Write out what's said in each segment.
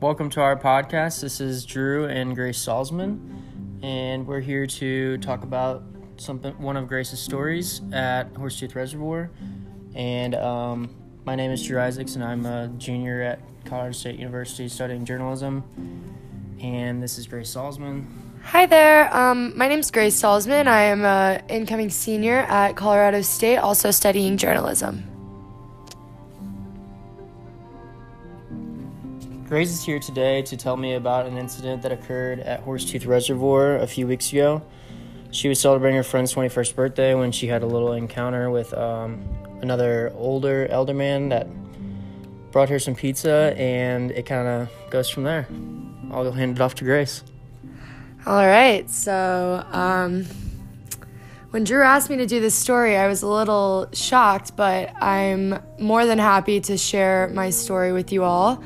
welcome to our podcast. This is Drew and Grace Salzman, and we're here to talk about something one of Grace's stories at Horsetooth Reservoir. And um, my name is Drew Isaacs, and I'm a junior at Colorado State University studying journalism. And this is Grace Salzman. Hi there. Um, my name is Grace Salzman. I am an incoming senior at Colorado State, also studying journalism. Grace is here today to tell me about an incident that occurred at Horsetooth Reservoir a few weeks ago. She was celebrating her friend's 21st birthday when she had a little encounter with um, another older elder man that brought her some pizza, and it kind of goes from there. I'll hand it off to Grace. All right. So, um, when Drew asked me to do this story, I was a little shocked, but I'm more than happy to share my story with you all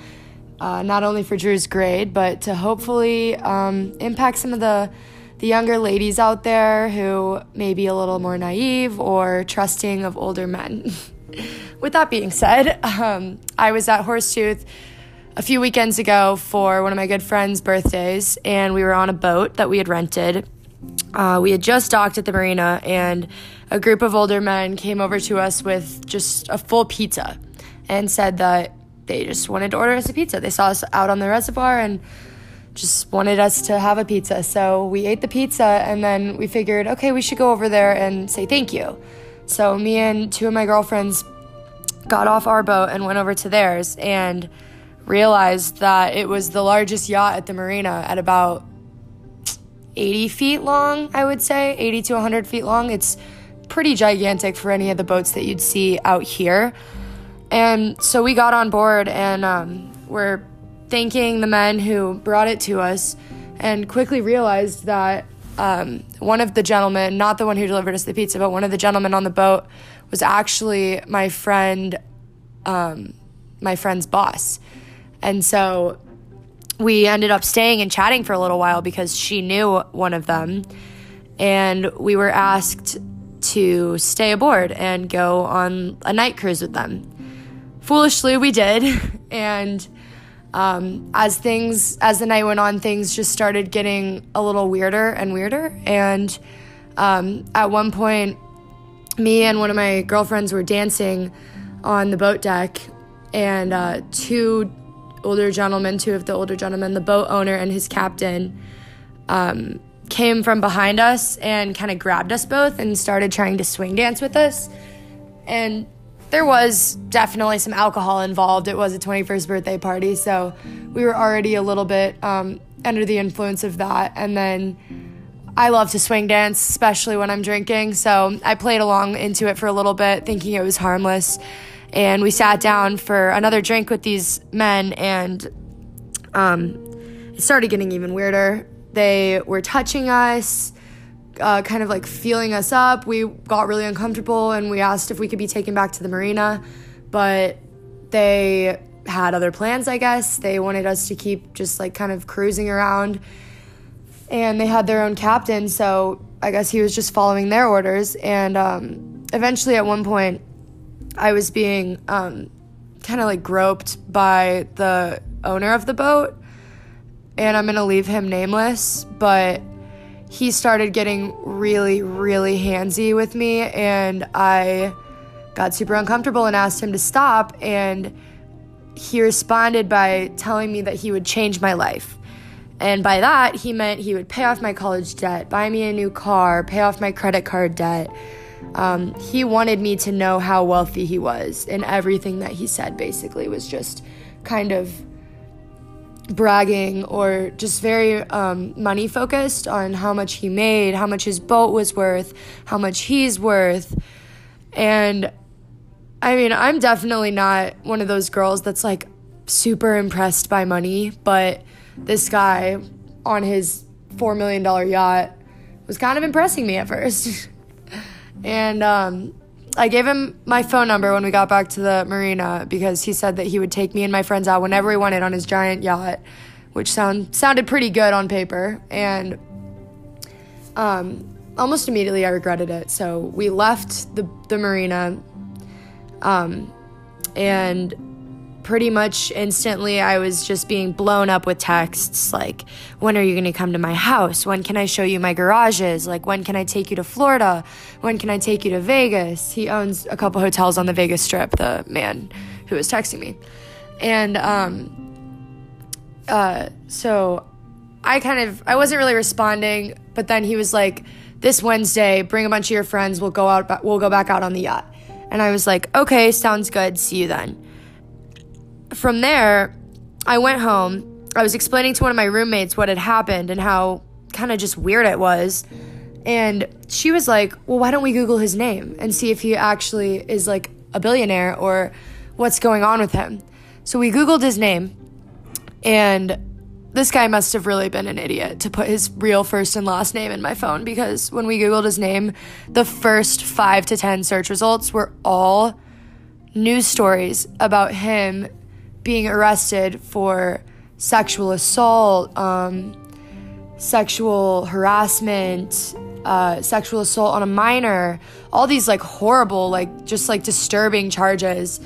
uh, not only for Drew's grade, but to hopefully um, impact some of the the younger ladies out there who may be a little more naive or trusting of older men. With that being said, um, I was at Horsetooth a few weekends ago for one of my good friends' birthdays, and we were on a boat that we had rented. Uh, we had just docked at the marina, and a group of older men came over to us with just a full pizza and said that they just wanted to order us a pizza. They saw us out on the reservoir and just wanted us to have a pizza. So we ate the pizza and then we figured, okay, we should go over there and say thank you. So me and two of my girlfriends got off our boat and went over to theirs and realized that it was the largest yacht at the marina at about 80 feet long, I would say, 80 to 100 feet long. It's pretty gigantic for any of the boats that you'd see out here. And so we got on board and um, we're thanking the men who brought it to us and quickly realized that um, one of the gentlemen, not the one who delivered us the pizza, but one of the gentlemen on the boat was actually my friend, um, my friend's boss. And so we ended up staying and chatting for a little while because she knew one of them. And we were asked to stay aboard and go on a night cruise with them foolishly we did. And um, as things as the night went on things just started getting a little weirder and weirder. And um, at one point me and one of my girlfriends were dancing on the boat deck. And uh, two older gentlemen two of the older gentlemen the boat owner and his captain um, came from behind us and kind of grabbed us both and started trying to swing dance with us. And there was definitely some alcohol involved. It was a 21st birthday party, so we were already a little bit um, under the influence of that. And then I love to swing dance, especially when I'm drinking, so I played along into it for a little bit, thinking it was harmless. And we sat down for another drink with these men, and um, it started getting even weirder. They were touching us uh, kind of like feeling us up. We got really uncomfortable and we asked if we could be taken back to the marina, but they had other plans, I guess. They wanted us to keep just like kind of cruising around. And they had their own captain, so I guess he was just following their orders. And um, eventually, at one point, I was being um, kind of like groped by the owner of the boat. And I'm gonna leave him nameless, but he started getting really, really handsy with me, and I got super uncomfortable and asked him to stop. And he responded by telling me that he would change my life. And by that, he meant he would pay off my college debt, buy me a new car, pay off my credit card debt. Um, he wanted me to know how wealthy he was, and everything that he said basically was just kind of bragging or just very um, money focused on how much he made, how much his boat was worth, how much he's worth. And I mean, I'm definitely not one of those girls that's like super impressed by money, but this guy on his $4 million yacht was kind of impressing me at first. and um, I gave him my phone number when we got back to the marina because he said that he would take me and my friends out whenever he wanted on his giant yacht, which sound sounded pretty good on paper. And um, almost immediately, I regretted it. So we left the the marina, um, and pretty much instantly I was just being blown up with texts like, when are you going to come to my house? When can I show you my garages? Like, when can I take you to Florida? When can I take you to Vegas? He owns a couple hotels on the Vegas Strip, the man who was texting me. And, um, uh, so I kind of, I wasn't really responding, but then he was like, this Wednesday, bring a bunch of your friends, we'll go out, we'll go back out on the yacht. And I was like, okay, sounds good, see you then from there, I went home. I was explaining to one of my roommates what had happened and how kind of just weird it was. And she was like, Well, why don't we Google his name and see if he actually is like a billionaire or what's going on with him? So we Googled his name, and this guy must have really been an idiot to put his real first and last name in my phone because when we Googled his name, the first five to 10 search results were all news stories about him being arrested for sexual assault, um, sexual harassment, uh, sexual assault on a minor, all these like horrible, like just like disturbing charges.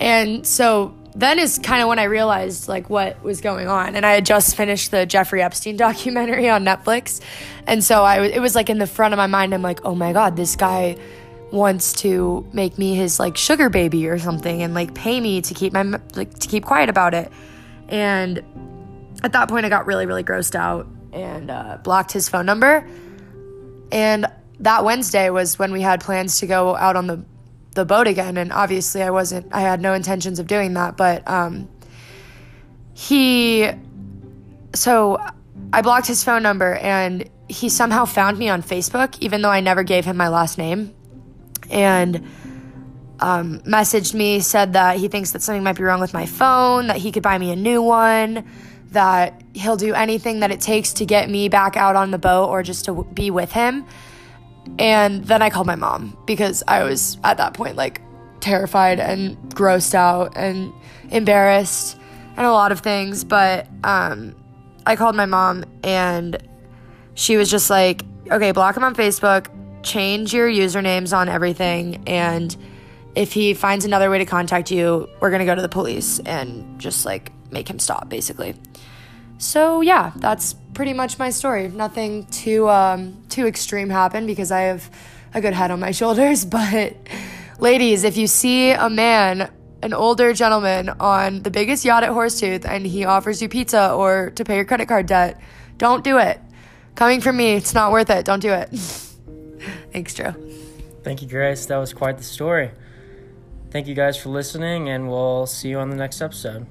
And so then is kind of when I realized like what was going on. And I had just finished the Jeffrey Epstein documentary on Netflix. And so I it was like in the front of my mind, I'm like, oh my God, this guy wants to make me his like sugar baby or something and like pay me to keep my like to keep quiet about it. And at that point i got really really grossed out and uh, blocked his phone number. And that wednesday was when we had plans to go out on the the boat again. And obviously i wasn't i had no intentions of doing that but um he so i blocked his phone number and he somehow found me on facebook even though i never gave him my last name and um, messaged me, said that he thinks that something might be wrong with my phone, that he could buy me a new one, that he'll do anything that it takes to get me back out on the boat or just to w- be with him. And then I called my mom because I was at that point like terrified and grossed out and embarrassed and a lot of things. But um, I called my mom and she was just like, okay, block him on Facebook change your usernames on everything and if he finds another way to contact you, we're going to go to the police and just like make him stop basically. So yeah, that's pretty much my story. Nothing too um too extreme happened because I have a good head on my shoulders, but ladies, if you see a man, an older gentleman on the biggest yacht at Horsetooth and he offers you pizza or to pay your credit card debt, don't do it. Coming from me, it's not worth it. Don't do it. Thanks, Joe. Thank you, Grace. That was quite the story. Thank you guys for listening, and we'll see you on the next episode.